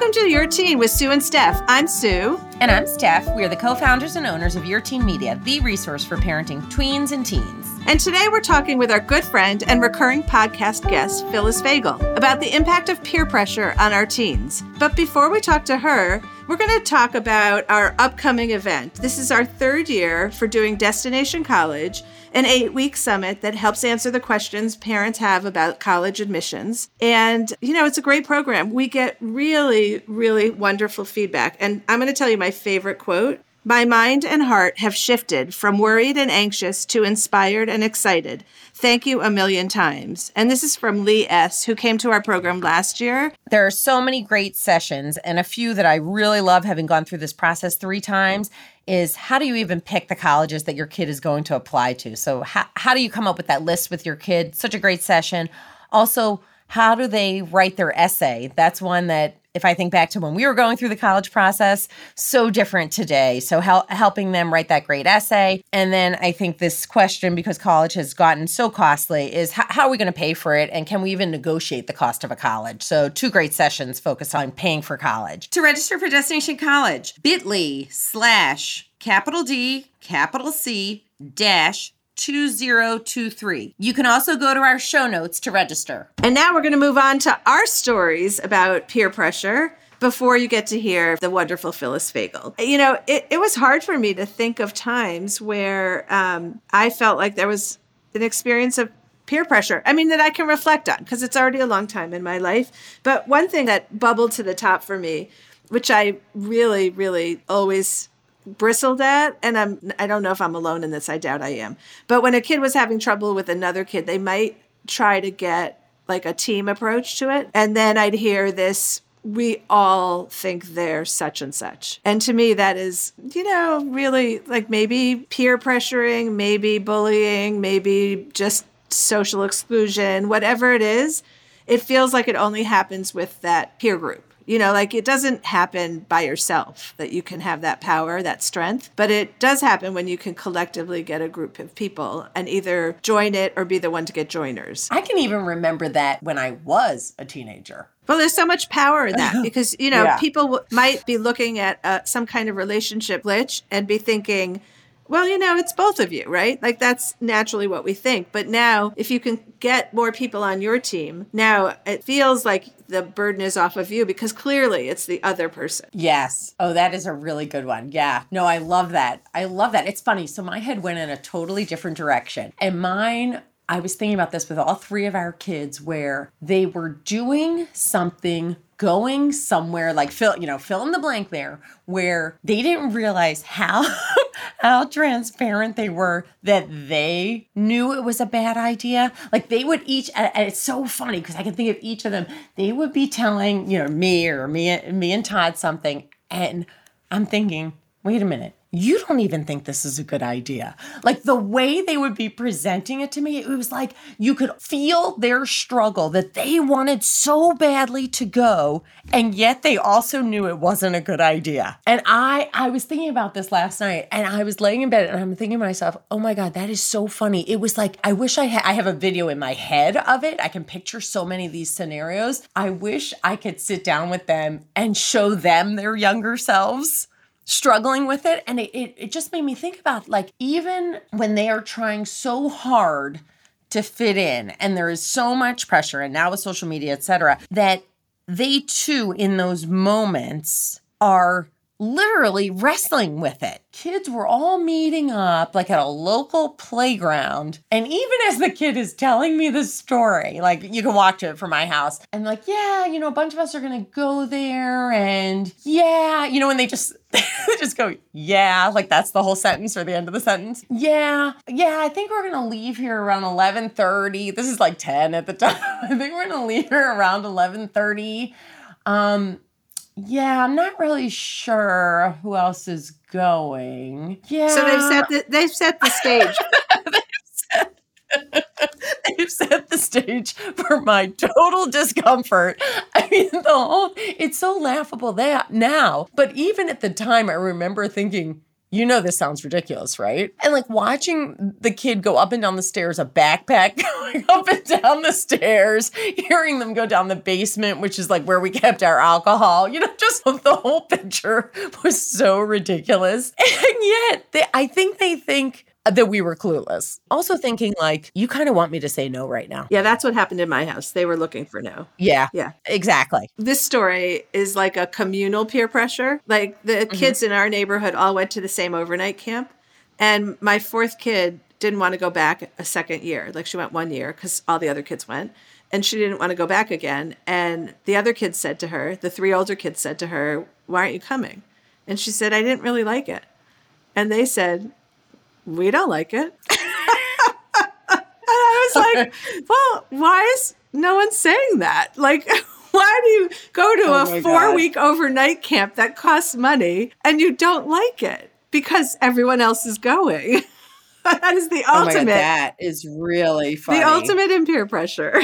Welcome to Your Teen with Sue and Steph. I'm Sue. And I'm Steph. We are the co founders and owners of Your Teen Media, the resource for parenting tweens and teens. And today we're talking with our good friend and recurring podcast guest, Phyllis Fagell, about the impact of peer pressure on our teens. But before we talk to her, we're going to talk about our upcoming event. This is our third year for doing Destination College, an eight week summit that helps answer the questions parents have about college admissions. And, you know, it's a great program. We get really, really wonderful feedback. And I'm going to tell you my favorite quote my mind and heart have shifted from worried and anxious to inspired and excited. Thank you a million times. And this is from Lee S., who came to our program last year. There are so many great sessions, and a few that I really love having gone through this process three times is how do you even pick the colleges that your kid is going to apply to? So, how, how do you come up with that list with your kid? Such a great session. Also, how do they write their essay? That's one that if I think back to when we were going through the college process, so different today. So hel- helping them write that great essay. And then I think this question, because college has gotten so costly, is h- how are we going to pay for it? And can we even negotiate the cost of a college? So two great sessions focused on paying for college. To register for Destination College, bit.ly slash capital D, capital C, dash 2023. You can also go to our show notes to register. And now we're going to move on to our stories about peer pressure before you get to hear the wonderful Phyllis Fagell. You know, it, it was hard for me to think of times where um, I felt like there was an experience of peer pressure. I mean, that I can reflect on because it's already a long time in my life. But one thing that bubbled to the top for me, which I really, really always bristled at and i'm i don't know if i'm alone in this i doubt i am. But when a kid was having trouble with another kid they might try to get like a team approach to it. And then i'd hear this we all think they're such and such. And to me that is you know really like maybe peer pressuring maybe bullying maybe just social exclusion whatever it is it feels like it only happens with that peer group you know, like it doesn't happen by yourself that you can have that power, that strength, but it does happen when you can collectively get a group of people and either join it or be the one to get joiners. I can even remember that when I was a teenager. Well, there's so much power in that because, you know, yeah. people w- might be looking at uh, some kind of relationship glitch and be thinking, well, you know, it's both of you, right? Like that's naturally what we think. But now, if you can get more people on your team, now it feels like the burden is off of you because clearly it's the other person. Yes. Oh, that is a really good one. Yeah. No, I love that. I love that. It's funny. So my head went in a totally different direction. And mine I was thinking about this with all three of our kids where they were doing something going somewhere like fill you know fill in the blank there where they didn't realize how how transparent they were that they knew it was a bad idea. Like they would each and it's so funny because i can think of each of them. They would be telling you know me or me me and todd something and i'm thinking wait a minute you don't even think this is a good idea. Like the way they would be presenting it to me, it was like you could feel their struggle that they wanted so badly to go, and yet they also knew it wasn't a good idea. And I I was thinking about this last night and I was laying in bed and I'm thinking to myself, "Oh my god, that is so funny." It was like I wish I had I have a video in my head of it. I can picture so many of these scenarios. I wish I could sit down with them and show them their younger selves struggling with it. And it, it, it just made me think about like, even when they are trying so hard to fit in and there is so much pressure, and now with social media, etc., that they too, in those moments, are literally wrestling with it. Kids were all meeting up like at a local playground. And even as the kid is telling me the story, like you can watch it from my house, and like, yeah, you know, a bunch of us are gonna go there, and yeah, you know, and they just they just go, yeah, like that's the whole sentence or the end of the sentence. Yeah, yeah, I think we're gonna leave here around 11:30. This is like 10 at the time. I think we're gonna leave here around 11:30. Um, yeah, I'm not really sure who else is going. Yeah. So they've set the they've set the stage. they've, set, the stage for my total discomfort. I mean, the whole it's so laughable that now, but even at the time, I remember thinking, You know this sounds ridiculous, right? And like watching the kid go up and down the stairs, a backpack going up and down the stairs, hearing them go down the basement, which is like where we kept our alcohol. You know, just the whole picture was so ridiculous. And yet, they, I think they think that we were clueless. Also thinking like, you kind of want me to say no right now. Yeah, that's what happened in my house. They were looking for no. Yeah. Yeah. Exactly. This story is like a communal peer pressure. Like the mm-hmm. kids in our neighborhood all went to the same overnight camp. And my fourth kid didn't want to go back a second year. Like she went one year because all the other kids went. And she didn't want to go back again. And the other kids said to her, the three older kids said to her, Why aren't you coming? And she said, I didn't really like it. And they said, We don't like it. and I was like, Well, why is no one saying that? Like, why do you go to Oh a four God. week overnight camp that costs money and you don't like it because everyone else is going? that is the Oh God, ultimate. that is really funny. The ultimate in peer pressure.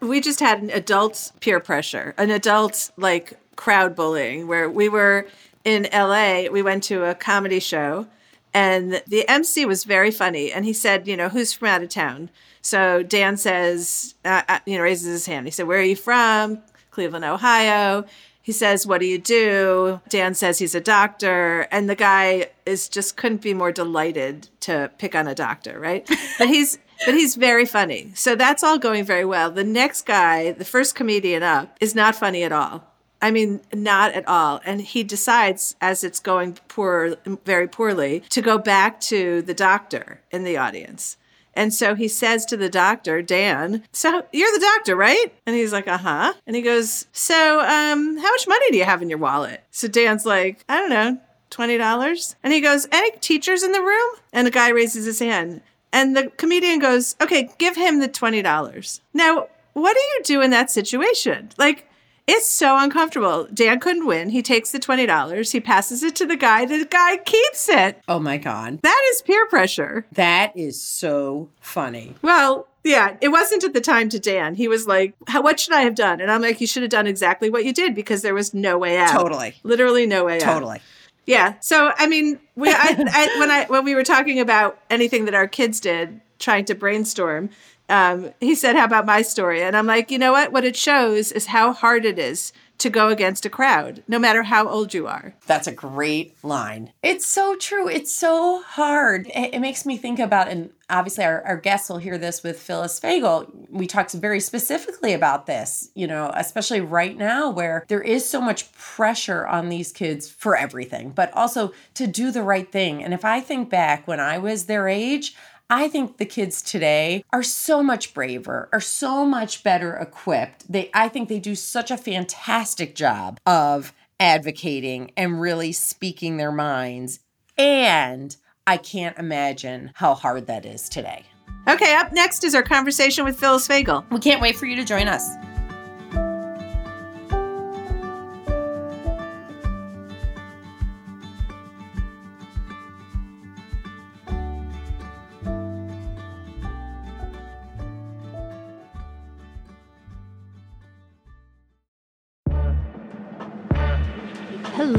we just had an adult peer pressure, an adult like crowd bullying where we were in LA. We went to a comedy show and the MC was very funny. And he said, you know, who's from out of town? So Dan says, uh, uh, you know, raises his hand. He said, where are you from? Cleveland, Ohio. He says, What do you do? Dan says he's a doctor. And the guy is just couldn't be more delighted to pick on a doctor, right? But he's but he's very funny. So that's all going very well. The next guy, the first comedian up, is not funny at all. I mean, not at all. And he decides, as it's going poor, very poorly, to go back to the doctor in the audience. And so he says to the doctor, Dan, so you're the doctor, right? And he's like, uh huh. And he goes, so um, how much money do you have in your wallet? So Dan's like, I don't know, $20. And he goes, any teachers in the room? And the guy raises his hand. And the comedian goes, okay, give him the $20. Now, what do you do in that situation? Like, it's so uncomfortable. Dan couldn't win. He takes the $20. He passes it to the guy. The guy keeps it. oh my God. That is peer pressure. That is so funny. Well, yeah, it wasn't at the time to Dan. He was like, What should I have done? And I'm like, You should have done exactly what you did because there was no way out. Totally. Literally no way out. Totally. Yeah. So I mean, we I, I, when I when we were talking about anything that our kids did, trying to brainstorm, um, he said, "How about my story?" And I'm like, you know what? What it shows is how hard it is to go against a crowd, no matter how old you are. That's a great line. It's so true. It's so hard. It, it makes me think about, and obviously our, our guests will hear this with Phyllis Fagell. We talked very specifically about this, you know, especially right now where there is so much pressure on these kids for everything, but also to do the right thing. And if I think back when I was their age, I think the kids today are so much braver, are so much better equipped. They I think they do such a fantastic job of advocating and really speaking their minds. And I can't imagine how hard that is today. Okay, up next is our conversation with Phyllis Fagell. We can't wait for you to join us.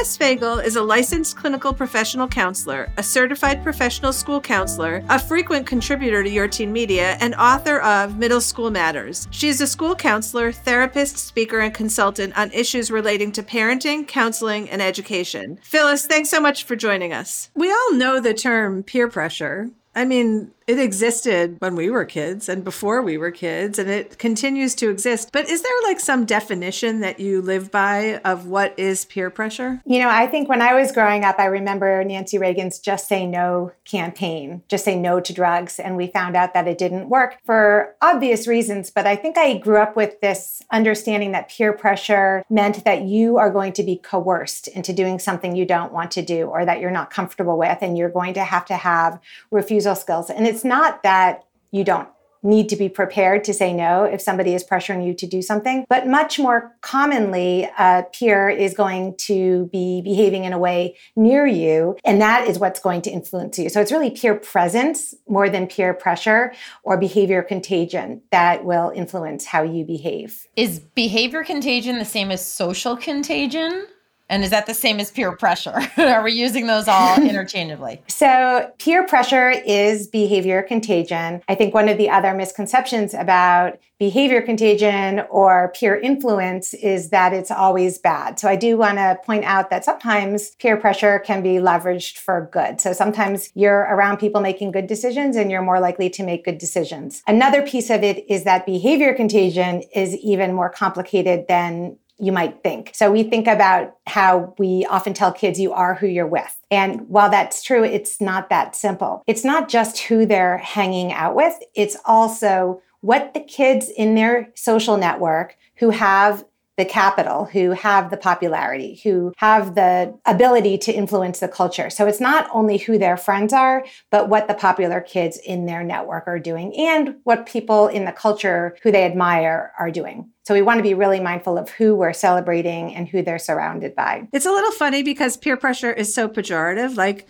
Phyllis Fagell is a licensed clinical professional counselor, a certified professional school counselor, a frequent contributor to Your Teen Media, and author of Middle School Matters. She is a school counselor, therapist, speaker, and consultant on issues relating to parenting, counseling, and education. Phyllis, thanks so much for joining us. We all know the term peer pressure. I mean, it existed when we were kids and before we were kids, and it continues to exist. But is there like some definition that you live by of what is peer pressure? You know, I think when I was growing up, I remember Nancy Reagan's Just Say No campaign, just say no to drugs. And we found out that it didn't work for obvious reasons. But I think I grew up with this understanding that peer pressure meant that you are going to be coerced into doing something you don't want to do or that you're not comfortable with, and you're going to have to have refusal skills. And it's it's not that you don't need to be prepared to say no if somebody is pressuring you to do something. But much more commonly, a peer is going to be behaving in a way near you, and that is what's going to influence you. So it's really peer presence more than peer pressure or behavior contagion that will influence how you behave. Is behavior contagion the same as social contagion? And is that the same as peer pressure? Are we using those all interchangeably? So, peer pressure is behavior contagion. I think one of the other misconceptions about behavior contagion or peer influence is that it's always bad. So, I do want to point out that sometimes peer pressure can be leveraged for good. So, sometimes you're around people making good decisions and you're more likely to make good decisions. Another piece of it is that behavior contagion is even more complicated than you might think. So we think about how we often tell kids you are who you're with. And while that's true, it's not that simple. It's not just who they're hanging out with, it's also what the kids in their social network who have the capital, who have the popularity, who have the ability to influence the culture. So it's not only who their friends are, but what the popular kids in their network are doing and what people in the culture who they admire are doing. So we want to be really mindful of who we're celebrating and who they're surrounded by. It's a little funny because peer pressure is so pejorative. Like,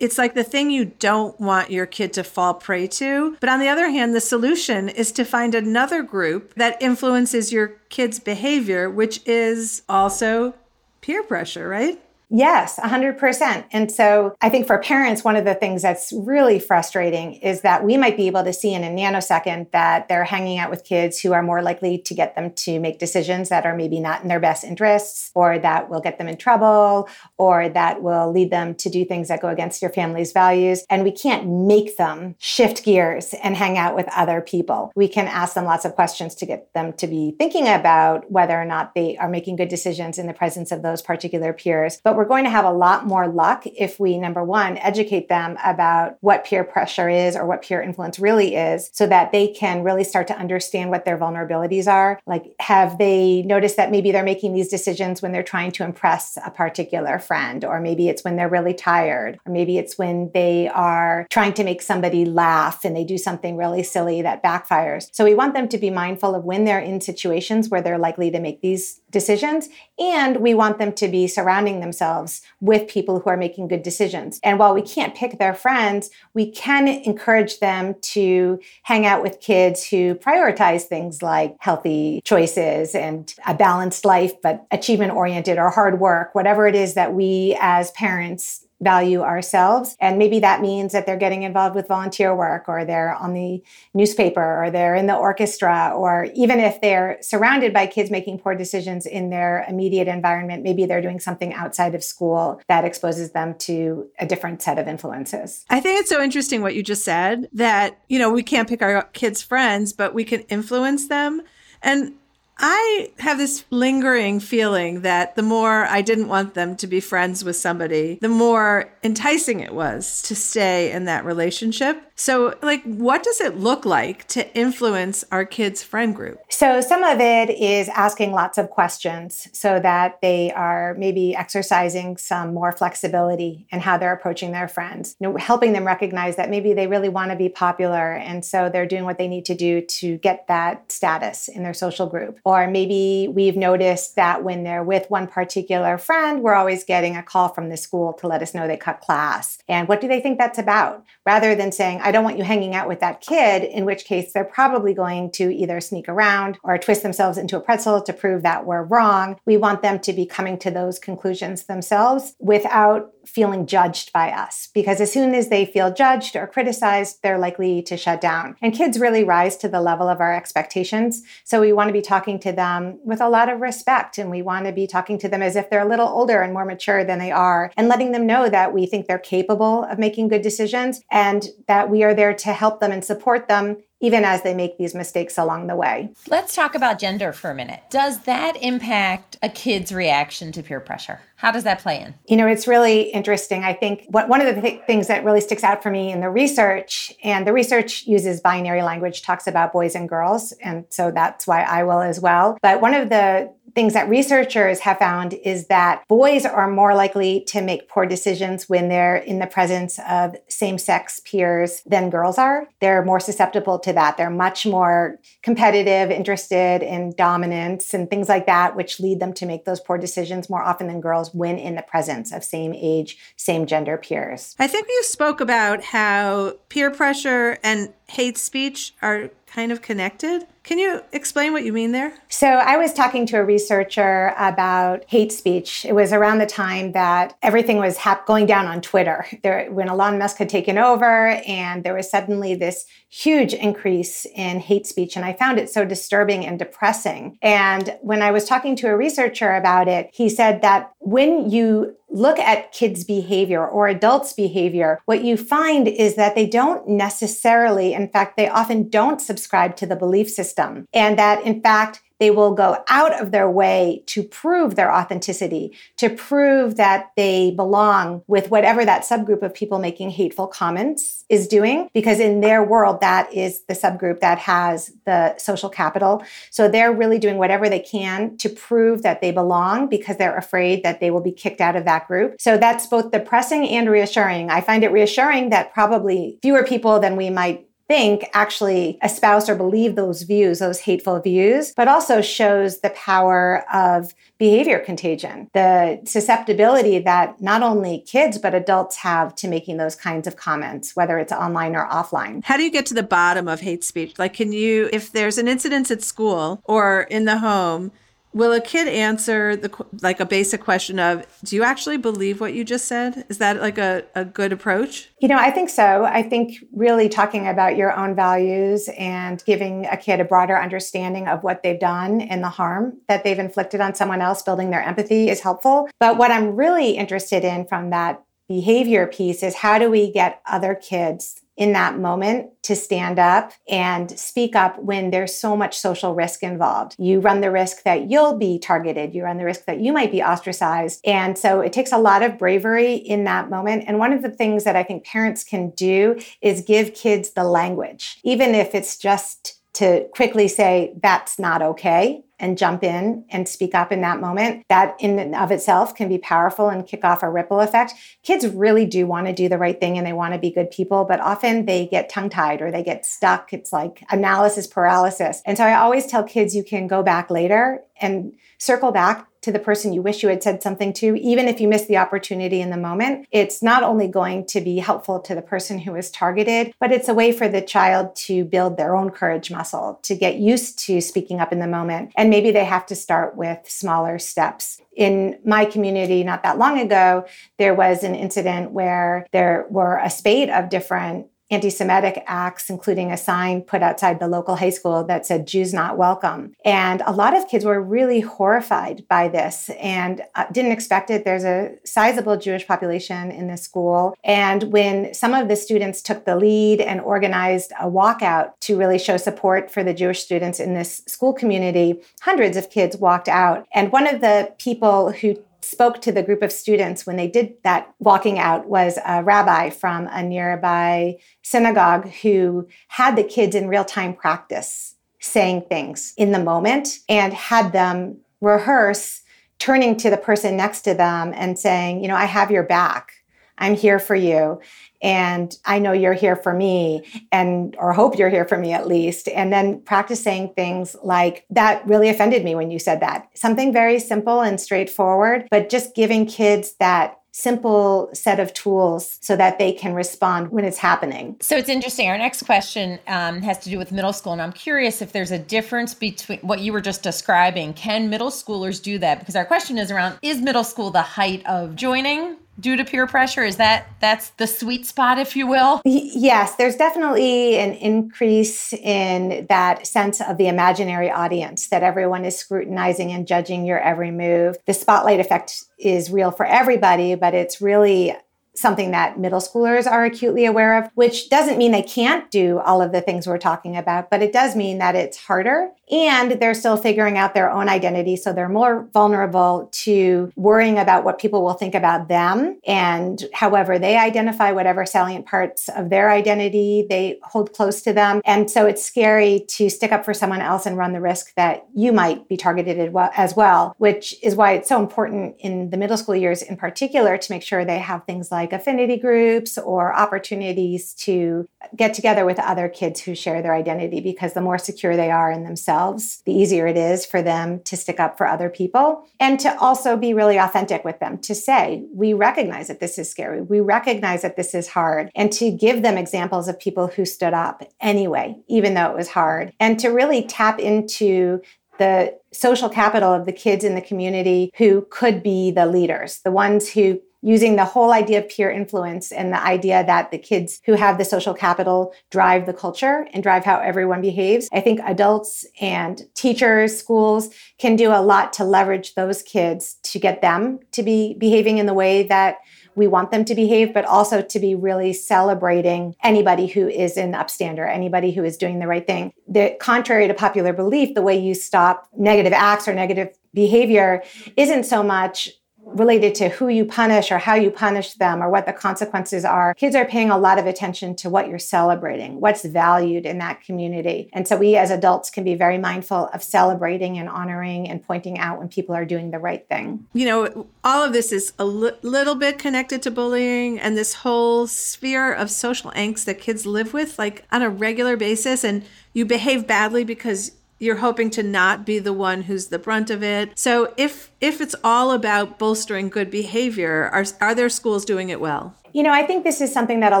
it's like the thing you don't want your kid to fall prey to. But on the other hand, the solution is to find another group that influences your kid's behavior, which is also peer pressure, right? Yes, 100%. And so I think for parents, one of the things that's really frustrating is that we might be able to see in a nanosecond that they're hanging out with kids who are more likely to get them to make decisions that are maybe not in their best interests, or that will get them in trouble, or that will lead them to do things that go against your family's values. And we can't make them shift gears and hang out with other people. We can ask them lots of questions to get them to be thinking about whether or not they are making good decisions in the presence of those particular peers. But we're going to have a lot more luck if we, number one, educate them about what peer pressure is or what peer influence really is so that they can really start to understand what their vulnerabilities are. Like, have they noticed that maybe they're making these decisions when they're trying to impress a particular friend, or maybe it's when they're really tired, or maybe it's when they are trying to make somebody laugh and they do something really silly that backfires. So we want them to be mindful of when they're in situations where they're likely to make these decisions. And we want them to be surrounding themselves with people who are making good decisions. And while we can't pick their friends, we can encourage them to hang out with kids who prioritize things like healthy choices and a balanced life, but achievement oriented or hard work, whatever it is that we as parents value ourselves. And maybe that means that they're getting involved with volunteer work or they're on the newspaper or they're in the orchestra, or even if they're surrounded by kids making poor decisions in their immediate environment, maybe they're doing something outside of school that exposes them to a different set of influences. I think it's so interesting what you just said that, you know, we can't pick our kids' friends, but we can influence them. And I have this lingering feeling that the more I didn't want them to be friends with somebody, the more enticing it was to stay in that relationship. So, like, what does it look like to influence our kids' friend group? So, some of it is asking lots of questions so that they are maybe exercising some more flexibility in how they're approaching their friends, you know, helping them recognize that maybe they really want to be popular. And so they're doing what they need to do to get that status in their social group. Or maybe we've noticed that when they're with one particular friend, we're always getting a call from the school to let us know they cut class. And what do they think that's about? Rather than saying, I don't want you hanging out with that kid, in which case they're probably going to either sneak around or twist themselves into a pretzel to prove that we're wrong. We want them to be coming to those conclusions themselves without feeling judged by us. Because as soon as they feel judged or criticized, they're likely to shut down. And kids really rise to the level of our expectations. So we want to be talking to them with a lot of respect and we want to be talking to them as if they're a little older and more mature than they are and letting them know that we think they're capable of making good decisions and that we are there to help them and support them even as they make these mistakes along the way. Let's talk about gender for a minute. Does that impact a kid's reaction to peer pressure? How does that play in? You know, it's really interesting. I think what, one of the th- things that really sticks out for me in the research, and the research uses binary language, talks about boys and girls, and so that's why I will as well. But one of the things that researchers have found is that boys are more likely to make poor decisions when they're in the presence of same sex peers than girls are. They're more susceptible to that. They're much more competitive, interested in dominance and things like that, which lead them to make those poor decisions more often than girls when in the presence of same age, same gender peers. I think you spoke about how peer pressure and hate speech are kind of connected. Can you explain what you mean there? So, I was talking to a researcher about hate speech. It was around the time that everything was hap- going down on Twitter, there, when Elon Musk had taken over, and there was suddenly this huge increase in hate speech. And I found it so disturbing and depressing. And when I was talking to a researcher about it, he said that when you look at kids' behavior or adults' behavior, what you find is that they don't necessarily, in fact, they often don't subscribe to the belief system. And that, in fact, they will go out of their way to prove their authenticity, to prove that they belong with whatever that subgroup of people making hateful comments is doing, because in their world, that is the subgroup that has the social capital. So they're really doing whatever they can to prove that they belong because they're afraid that they will be kicked out of that group. So that's both depressing and reassuring. I find it reassuring that probably fewer people than we might think actually espouse or believe those views, those hateful views, but also shows the power of behavior contagion, the susceptibility that not only kids, but adults have to making those kinds of comments, whether it's online or offline. How do you get to the bottom of hate speech? Like, can you, if there's an incident at school or in the home, will a kid answer the like a basic question of do you actually believe what you just said? Is that like a, a good approach? You know i think so. I think really talking about your own values and giving a kid a broader understanding of what they've done and the harm that they've inflicted on someone else building their empathy is helpful. But what i'm really interested in from that behavior piece is how do we get other kids in that moment to stand up and speak up when there's so much social risk involved. You run the risk that you'll be targeted, you run the risk that you might be ostracized. And so it takes a lot of bravery in that moment. And one of the things that I think parents can do is give kids the language, even if it's just to quickly say, that's not okay and jump in and speak up in that moment, that in and of itself can be powerful and kick off a ripple effect. Kids really do want to do the right thing and they want to be good people, but often they get tongue tied or they get stuck. It's like analysis paralysis. And so I always tell kids you can go back later and circle back to the person you wish you had said something to, even if you miss the opportunity in the moment. It's not only going to be helpful to the person who is targeted, but it's a way for the child to build their own courage muscle, to get used to speaking up in the moment. And maybe they have to start with smaller steps in my community not that long ago, there was an incident where there were a spate of different anti Semitic acts, including a sign put outside the local high school that said, Jews not welcome. And a lot of kids were really horrified by this and uh, didn't expect it. There's a sizable Jewish population in this school. And when some of the students took the lead and organized a walkout to really show support for the Jewish students in this school community, hundreds of kids walked out. And one of the people who spoke to the group of students when they did that walking out was a rabbi from a nearby synagogue who had the kids in real time practice saying things in the moment and had them rehearse turning to the person next to them and saying, You know, I have your back. I'm here for you and I know you're here for me and or hope you're here for me at least and then practicing things like that really offended me when you said that something very simple and straightforward but just giving kids that simple set of tools so that they can respond when it's happening. So it's interesting. Our next question um, has to do with middle school. And I'm curious if there's a difference between what you were just describing. Can middle schoolers do that? Because our question is around is middle school the height of joining due to peer pressure? Is that that's the sweet spot if you will? Yes there's definitely an increase in that sense of the imaginary audience that everyone is scrutinizing and judging your every move. The spotlight effect is real for everybody but it's really something that middle schoolers are acutely aware of, which doesn't mean they can't do all of the things we're talking about, but it does mean that it's harder and they're still figuring out their own identity. So they're more vulnerable to worrying about what people will think about them. And however they identify whatever salient parts of their identity they hold close to them. And so it's scary to stick up for someone else and run the risk that you might be targeted as well, which is why it's so important in the middle school years in particular to make sure they have things like affinity groups or opportunities to get together with other kids who share their identity because the more secure they are in themselves themselves, the easier it is for them to stick up for other people and to also be really authentic with them to say, we recognize that this is scary. We recognize that this is hard and to give them examples of people who stood up anyway, even though it was hard and to really tap into the social capital of the kids in the community who could be the leaders, the ones who using the whole idea of peer influence and the idea that the kids who have the social capital drive the culture and drive how everyone behaves. I think adults and teachers, schools can do a lot to leverage those kids to get them to be behaving in the way that we want them to behave, but also to be really celebrating anybody who is an upstander, anybody who is doing the right thing. The contrary to popular belief, the way you stop negative acts or negative behavior isn't so much related to who you punish or how you punish them or what the consequences are. Kids are paying a lot of attention to what you're celebrating, what's valued in that community. And so we as adults can be very mindful of celebrating and honoring and pointing out when people are doing the right thing. You know, all of this is a li- little bit connected to bullying and this whole sphere of social angst that kids live with like on a regular basis and you behave badly because you're hoping to not be the one who's the brunt of it. So if if it's all about bolstering good behavior, are are there schools doing it well? You know, I think this is something that a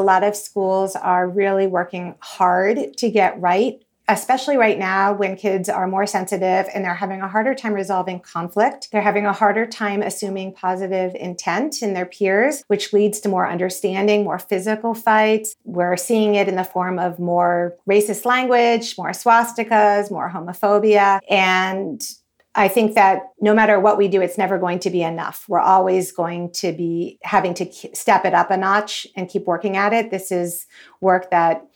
lot of schools are really working hard to get right especially right now when kids are more sensitive and they're having a harder time resolving conflict. They're having a harder time assuming positive intent in their peers, which leads to more understanding, more physical fights. We're seeing it in the form of more racist language, more swastikas, more homophobia. And I think that no matter what we do, it's never going to be enough. We're always going to be having to step it up a notch and keep working at it. This is work that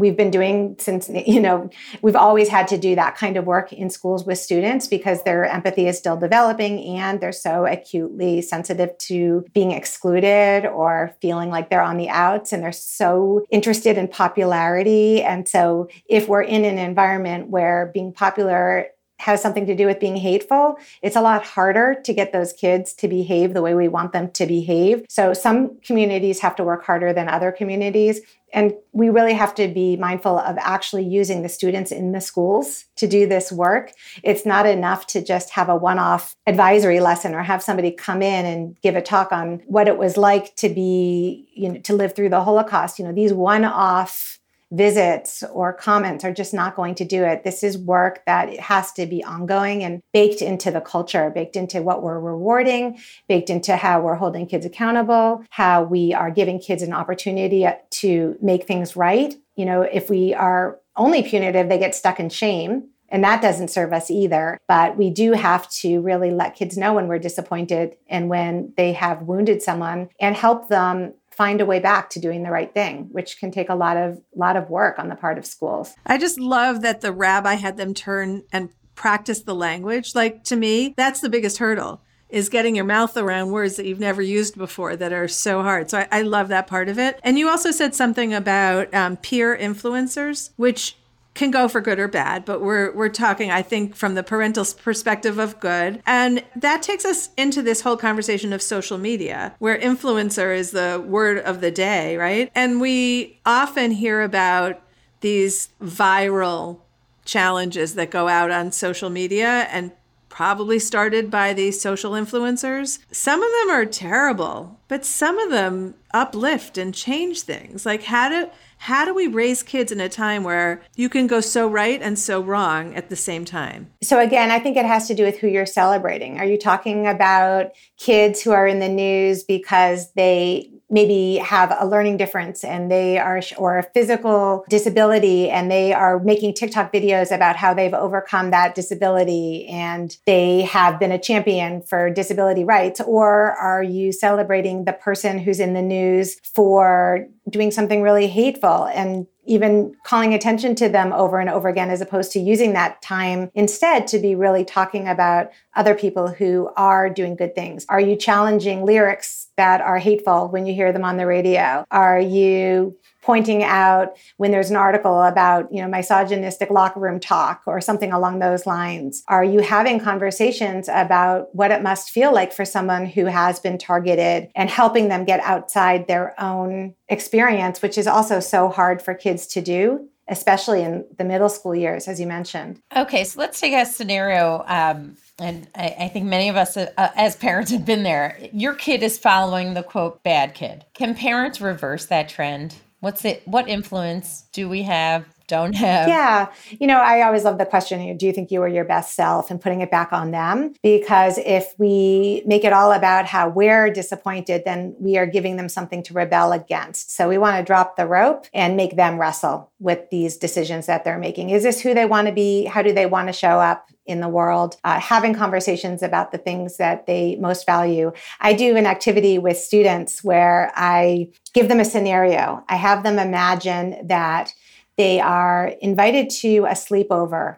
we've been doing since you know we've always had to do that kind of work in schools with students because their empathy is still developing and they're so acutely sensitive to being excluded or feeling like they're on the outs and they're so interested in popularity and so if we're in an environment where being popular has something to do with being hateful, it's a lot harder to get those kids to behave the way we want them to behave. So some communities have to work harder than other communities. And we really have to be mindful of actually using the students in the schools to do this work. It's not enough to just have a one off advisory lesson or have somebody come in and give a talk on what it was like to be, you know, to live through the Holocaust. You know, these one off visits or comments are just not going to do it. This is work that has to be ongoing and baked into the culture, baked into what we're rewarding, baked into how we're holding kids accountable, how we are giving kids an opportunity to make things right. You know, if we are only punitive, they get stuck in shame. And that doesn't serve us either. But we do have to really let kids know when we're disappointed and when they have wounded someone and help them find a way back to doing the right thing, which can take a lot of lot of work on the part of schools. I just love that the rabbi had them turn and practice the language. Like to me, that's the biggest hurdle is getting your mouth around words that you've never used before that are so hard. So I, I love that part of it. And you also said something about um, peer influencers, which can go for good or bad, but we're we're talking I think from the parental perspective of good. And that takes us into this whole conversation of social media where influencer is the word of the day, right? And we often hear about these viral challenges that go out on social media and probably started by these social influencers. Some of them are terrible, but some of them uplift and change things. Like how do how do we raise kids in a time where you can go so right and so wrong at the same time? So again, I think it has to do with who you're celebrating. Are you talking about kids who are in the news because they maybe have a learning difference and they are or a physical disability and they are making TikTok videos about how they've overcome that disability and they have been a champion for disability rights or are you celebrating the person who's in the news for doing something really hateful? And even calling attention to them over and over again, as opposed to using that time instead to be really talking about other people who are doing good things? Are you challenging lyrics that are hateful when you hear them on the radio? Are you pointing out when there's an article about you know misogynistic locker room talk or something along those lines. Are you having conversations about what it must feel like for someone who has been targeted and helping them get outside their own experience which is also so hard for kids to do especially in the middle school years as you mentioned? Okay so let's take a scenario um, and I, I, think many of us uh, as parents have been there. Your kid is following the quote bad kid. Can parents reverse that trend What's it? What influence do we have? Don't have? Yeah. You know, I always love the question do you think you are your best self and putting it back on them? Because if we make it all about how we're disappointed, then we are giving them something to rebel against. So we want to drop the rope and make them wrestle with these decisions that they're making. Is this who they want to be? How do they want to show up? in the world, uh, having conversations about the things that they most value. I do an activity with students where I give them a scenario. I have them imagine that they are invited to a sleepover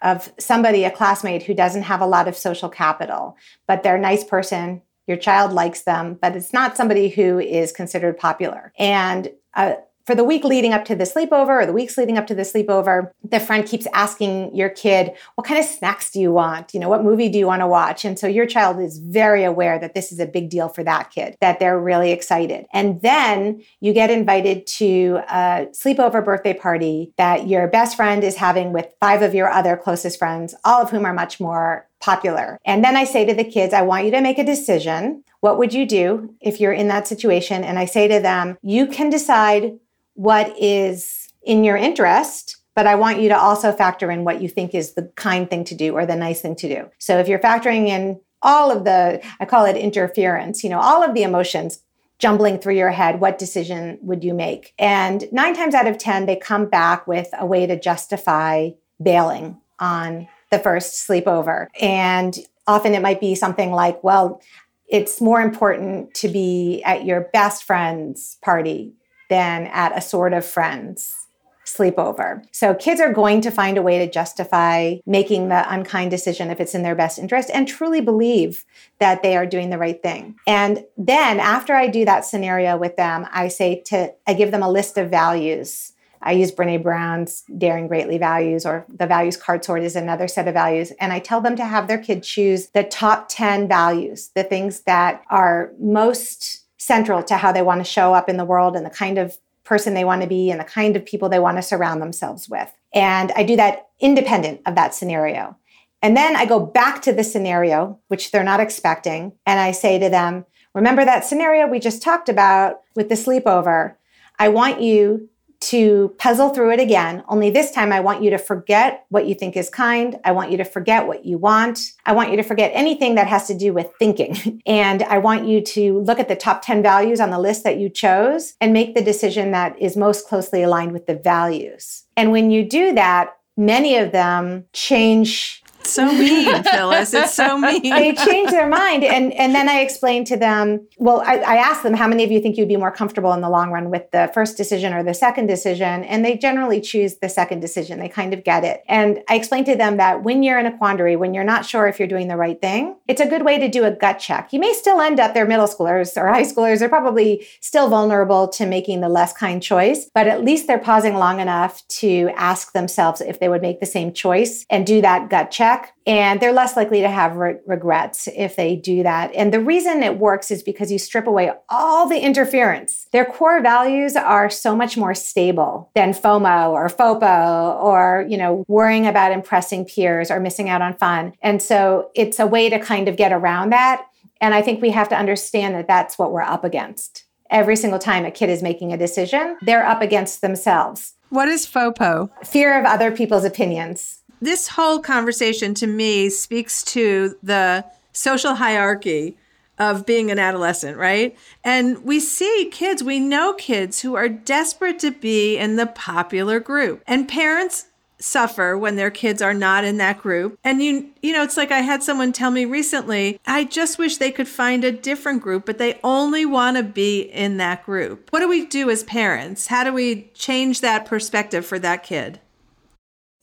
of somebody, a classmate who doesn't have a lot of social capital, but they're a nice person. Your child likes them, but it's not somebody who is considered popular. And uh, for the week leading up to the sleepover or the weeks leading up to the sleepover, the friend keeps asking your kid, What kind of snacks do you want? You know, what movie do you want to watch? And so your child is very aware that this is a big deal for that kid, that they're really excited. And then you get invited to a sleepover birthday party that your best friend is having with five of your other closest friends, all of whom are much more popular. And then I say to the kids, I want you to make a decision. What would you do if you're in that situation? And I say to them, you can decide what is in your interest but I want you to also factor in what you think is the kind thing to do or the nice thing to do. So if you're factoring in all of the, I call it interference, you know, all of the emotions jumbling through your head, what decision would you make? And nine times out of 10, they come back with a way to justify bailing on the first sleepover. And often it might be something like, well, it's more important to be at your best friend's party than at a sort of friends sleepover. So kids are going to find a way to justify making the unkind decision if it's in their best interest and truly believe that they are doing the right thing. And then after I do that scenario with them, I say to I give them a list of values. I use Brene Brown's Daring Greatly values, or the values card sort is another set of values. And I tell them to have their kid choose the top 10 values, the things that are most central to how they want to show up in the world and the kind of person they want to be and the kind of people they want to surround themselves with. And I do that independent of that scenario. And then I go back to the scenario, which they're not expecting, and I say to them, Remember that scenario we just talked about with the sleepover? I want you to puzzle through it again. Only this time, I want you to forget what you think is kind. I want you to forget what you want. I want you to forget anything that has to do with thinking. and I want you to look at the top 10 values on the list that you chose and make the decision that is most closely aligned with the values. And when you do that, many of them change So mean, Phyllis. It's so mean. they change their mind. And, and then I explained to them, well, I, I asked them, how many of you think you'd be more comfortable in the long run with the first decision or the second decision? And they generally choose the second decision. They kind of get it. And I explained to them that when you're in a quandary, when you're not sure if you're doing the right thing, it's a good way to do a gut check. You may still end up, they're middle schoolers or high schoolers, they're probably still vulnerable to making the less kind choice, but at least they're pausing long enough to ask themselves if they would make the same choice and do that gut check. And they're less likely to have re- regrets if they do that. And the reason it works is because you strip away all the interference. Their core values are so much more stable than FOMO or FOPO or, you know, worrying about impressing peers or missing out on fun. And so it's a way to kind of get around that. And I think we have to understand that that's what we're up against. Every single time a kid is making a decision, they're up against themselves. What is FOPO? Fear of other people's opinions this whole conversation to me speaks to the social hierarchy of being an adolescent, right? And we see kids, we know kids who are desperate to be in the popular group. And parents suffer when their kids are not in that group. And you you know, it's like I had someone tell me recently, I just wish they could find a different group, but they only want to be in that group. What do we do as parents? How do we change that perspective for that kid?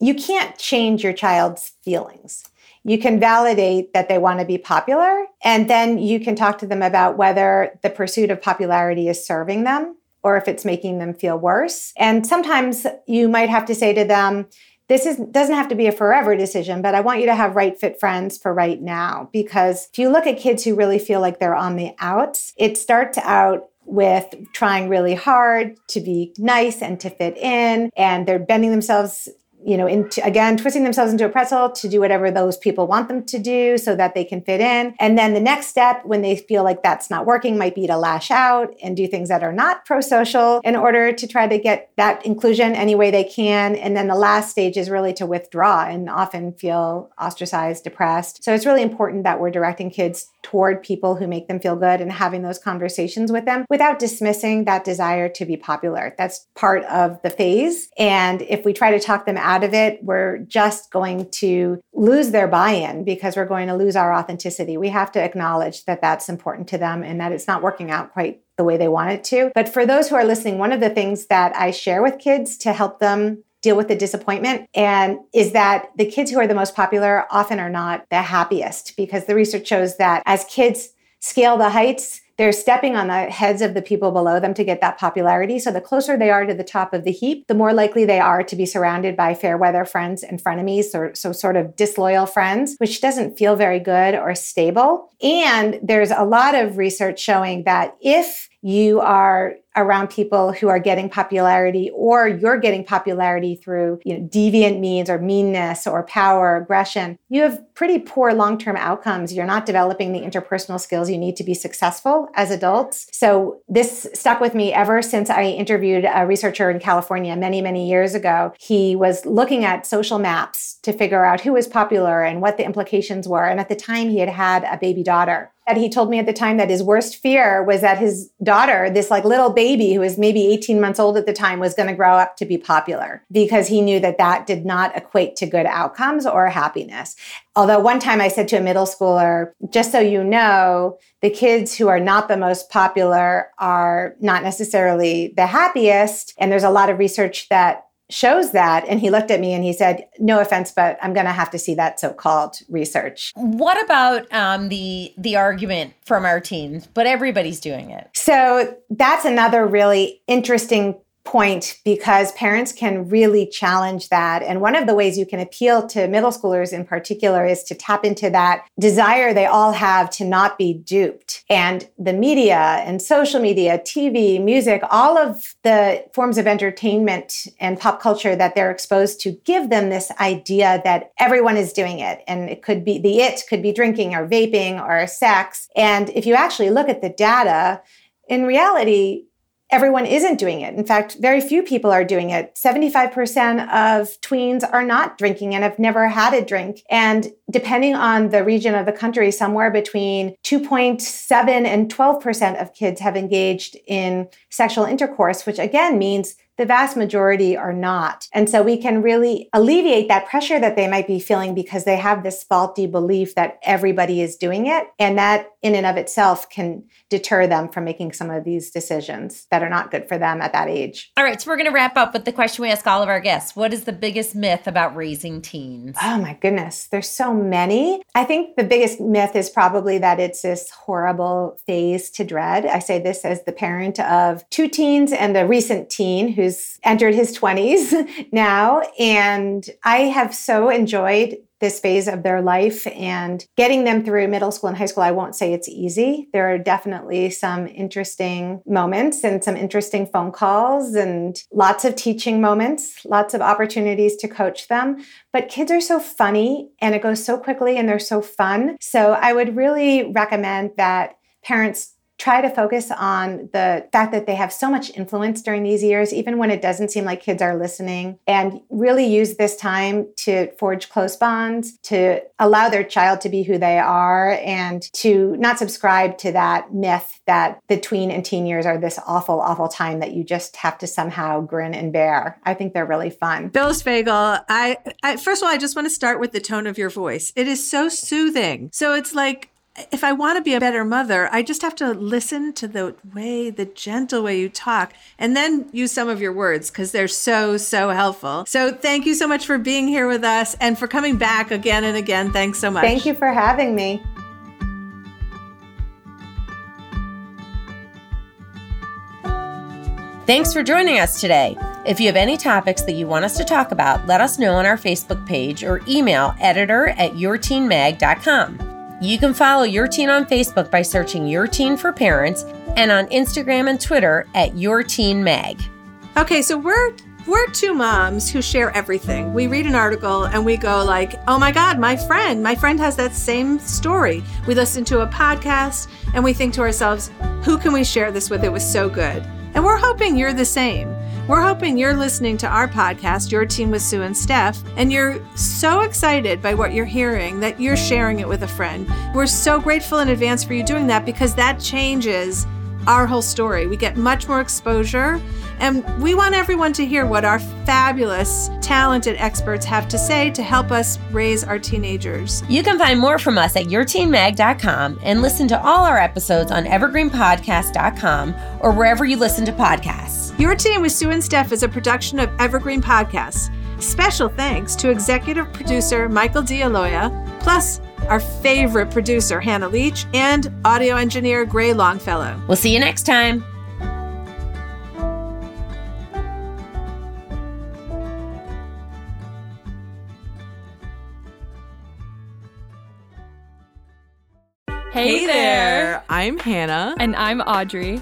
You can't change your child's feelings. You can validate that they want to be popular, and then you can talk to them about whether the pursuit of popularity is serving them or if it's making them feel worse. And sometimes you might have to say to them, this is doesn't have to be a forever decision, but I want you to have right fit friends for right now. Because if you look at kids who really feel like they're on the outs, it starts out with trying really hard to be nice and to fit in, and they're bending themselves you know, into again, twisting themselves into a pretzel to do whatever those people want them to do so that they can fit in. And then the next step, when they feel like that's not working, might be to lash out and do things that are not pro social in order to try to get that inclusion any way they can. And then the last stage is really to withdraw and often feel ostracized, depressed. So it's really important that we're directing kids toward people who make them feel good and having those conversations with them without dismissing that desire to be popular. That's part of the phase. And if we try to talk them out, of it, we're just going to lose their buy in because we're going to lose our authenticity. We have to acknowledge that that's important to them and that it's not working out quite the way they want it to. But for those who are listening, one of the things that I share with kids to help them deal with the disappointment and is that the kids who are the most popular often are not the happiest because the research shows that as kids scale the heights they're stepping on the heads of the people below them to get that popularity. So the closer they are to the top of the heap, the more likely they are to be surrounded by fair weather friends and frenemies, so, so sort of disloyal friends, which doesn't feel very good or stable. And there's a lot of research showing that if you are around people who are getting popularity or you're getting popularity through you know, deviant means or meanness or power aggression. You have pretty poor long-term outcomes. You're not developing the interpersonal skills you need to be successful as adults. So this stuck with me ever since i interviewed a researcher in california many many years ago. He was looking at social maps to figure out who was popular and what the implications were. And at the time he had had a baby daughter that he told me at the time that his worst fear was that his daughter, this like little baby who was maybe 18 months old at the time, was going to grow up to be popular because he knew that that did not equate to good outcomes or happiness. Although one time I said to a middle schooler, just so you know, the kids who are not the most popular are not necessarily the happiest. And there's a lot of research that shows that and he looked at me and he said no offense but i'm going to have to see that so-called research. What about um, the the argument from our teens but everybody's doing it? So that's another really interesting point because parents can really challenge that. And one of the ways you can appeal to middle schoolers in particular is to tap into that desire they all have to not be duped. And the media and social media, TV, music, all of the forms of entertainment and pop culture that they're exposed to give them this idea that everyone is doing it. And it could be the it could be drinking or vaping or sex. And if you actually look at the data, in reality, everyone isn't doing it. In fact, very few people are doing it. 75% of tweens are not drinking and have never had a drink. And depending on the region of the country, somewhere between 2.7 and 12% of kids have engaged in sexual intercourse, which again means the vast majority are not. And so we can really alleviate that pressure that they might be feeling because they have this faulty belief that everybody is doing it. And that in and of itself can deter them from making some of these decisions that are not good for them at that age. All right, so we're going to wrap up with the question we ask all of our guests. What is the biggest myth about raising teens? Oh my goodness, there's so many. I think the biggest myth is probably that it's this horrible phase to dread. I say this as the parent of two teens and a recent teen who's entered his 20s now. And I have so enjoyed this phase of their life and getting them through middle school and high school. I won't say it's easy. There are definitely some interesting moments and some interesting phone calls and lots of teaching moments, lots of opportunities to coach them. But kids are so funny and it goes so quickly and they're so fun. So I would really recommend that parents try to focus on the fact that they have so much influence during these years, even when it doesn't seem like kids are listening, and really use this time to forge close bonds, to allow their child to be who they are, and to not subscribe to that myth that the tween and teen years are this awful, awful time that you just have to somehow grin and bear. I think they're really fun. Bill Fagell, I, I first of all, I just want to start with the tone of your voice. It is so soothing. So it's like if I want to be a better mother, I just have to listen to the way, the gentle way you talk, and then use some of your words because they're so, so helpful. So thank you so much for being here with us and for coming back again and again. Thanks so much. Thank you for having me. Thanks for joining us today. If you have any topics that you want us to talk about, let us know on our Facebook page or email editor at yourteenmag.com. You can follow Your Teen on Facebook by searching Your Teen for Parents and on Instagram and Twitter at Your Teen Mag. Okay, so we're we're two moms who share everything. We read an article and we go like, "Oh my god, my friend, my friend has that same story." We listen to a podcast and we think to ourselves, "Who can we share this with? It was so good." And we're hoping you're the same. We're hoping you're listening to our podcast, Your Teen with Sue and Steph, and you're so excited by what you're hearing that you're sharing it with a friend. We're so grateful in advance for you doing that because that changes our whole story. We get much more exposure, and we want everyone to hear what our fabulous, talented experts have to say to help us raise our teenagers. You can find more from us at yourteenmag.com and listen to all our episodes on evergreenpodcast.com or wherever you listen to podcasts. Your Teen with Sue and Steph is a production of Evergreen Podcasts. Special thanks to executive producer Michael D'Aloia, plus our favorite producer, Hannah Leach, and audio engineer, Gray Longfellow. We'll see you next time. Hey, Hey there. there. I'm Hannah. And I'm Audrey.